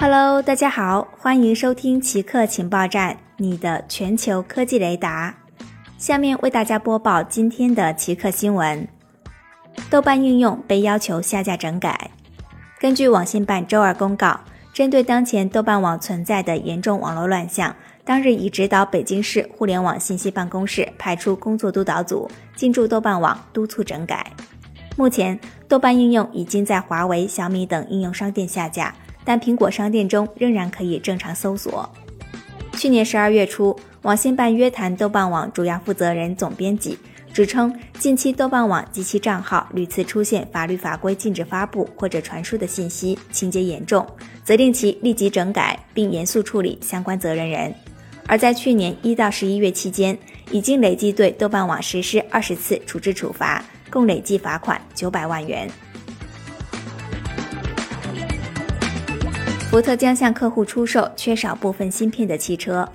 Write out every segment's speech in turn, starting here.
Hello，大家好，欢迎收听奇客情报站，你的全球科技雷达。下面为大家播报今天的奇客新闻：豆瓣应用被要求下架整改。根据网信办周二公告，针对当前豆瓣网存在的严重网络乱象，当日已指导北京市互联网信息办公室派出工作督导组进驻豆瓣网，督促整改。目前，豆瓣应用已经在华为、小米等应用商店下架。但苹果商店中仍然可以正常搜索。去年十二月初，网信办约谈豆瓣网主要负责人总编辑，指称近期豆瓣网及其账号屡次出现法律法规禁止发布或者传输的信息，情节严重，责令其立即整改并严肃处理相关责任人。而在去年一到十一月期间，已经累计对豆瓣网实施二十次处置处罚，共累计罚款九百万元。福特将向客户出售缺少部分芯片的汽车。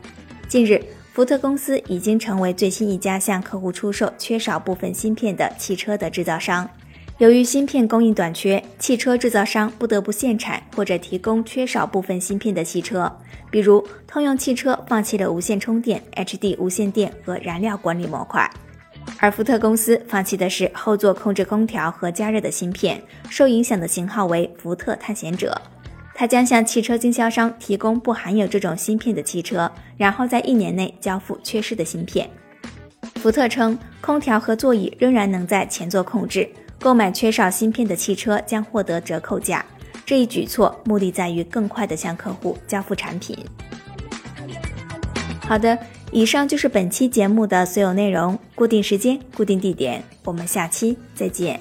近日，福特公司已经成为最新一家向客户出售缺少部分芯片的汽车的制造商。由于芯片供应短缺，汽车制造商不得不限产或者提供缺少部分芯片的汽车。比如，通用汽车放弃了无线充电、HD 无线电和燃料管理模块，而福特公司放弃的是后座控制空调和加热的芯片。受影响的型号为福特探险者。他将向汽车经销商提供不含有这种芯片的汽车，然后在一年内交付缺失的芯片。福特称，空调和座椅仍然能在前座控制，购买缺少芯片的汽车将获得折扣价。这一举措目的在于更快地向客户交付产品。好的，以上就是本期节目的所有内容。固定时间，固定地点，我们下期再见。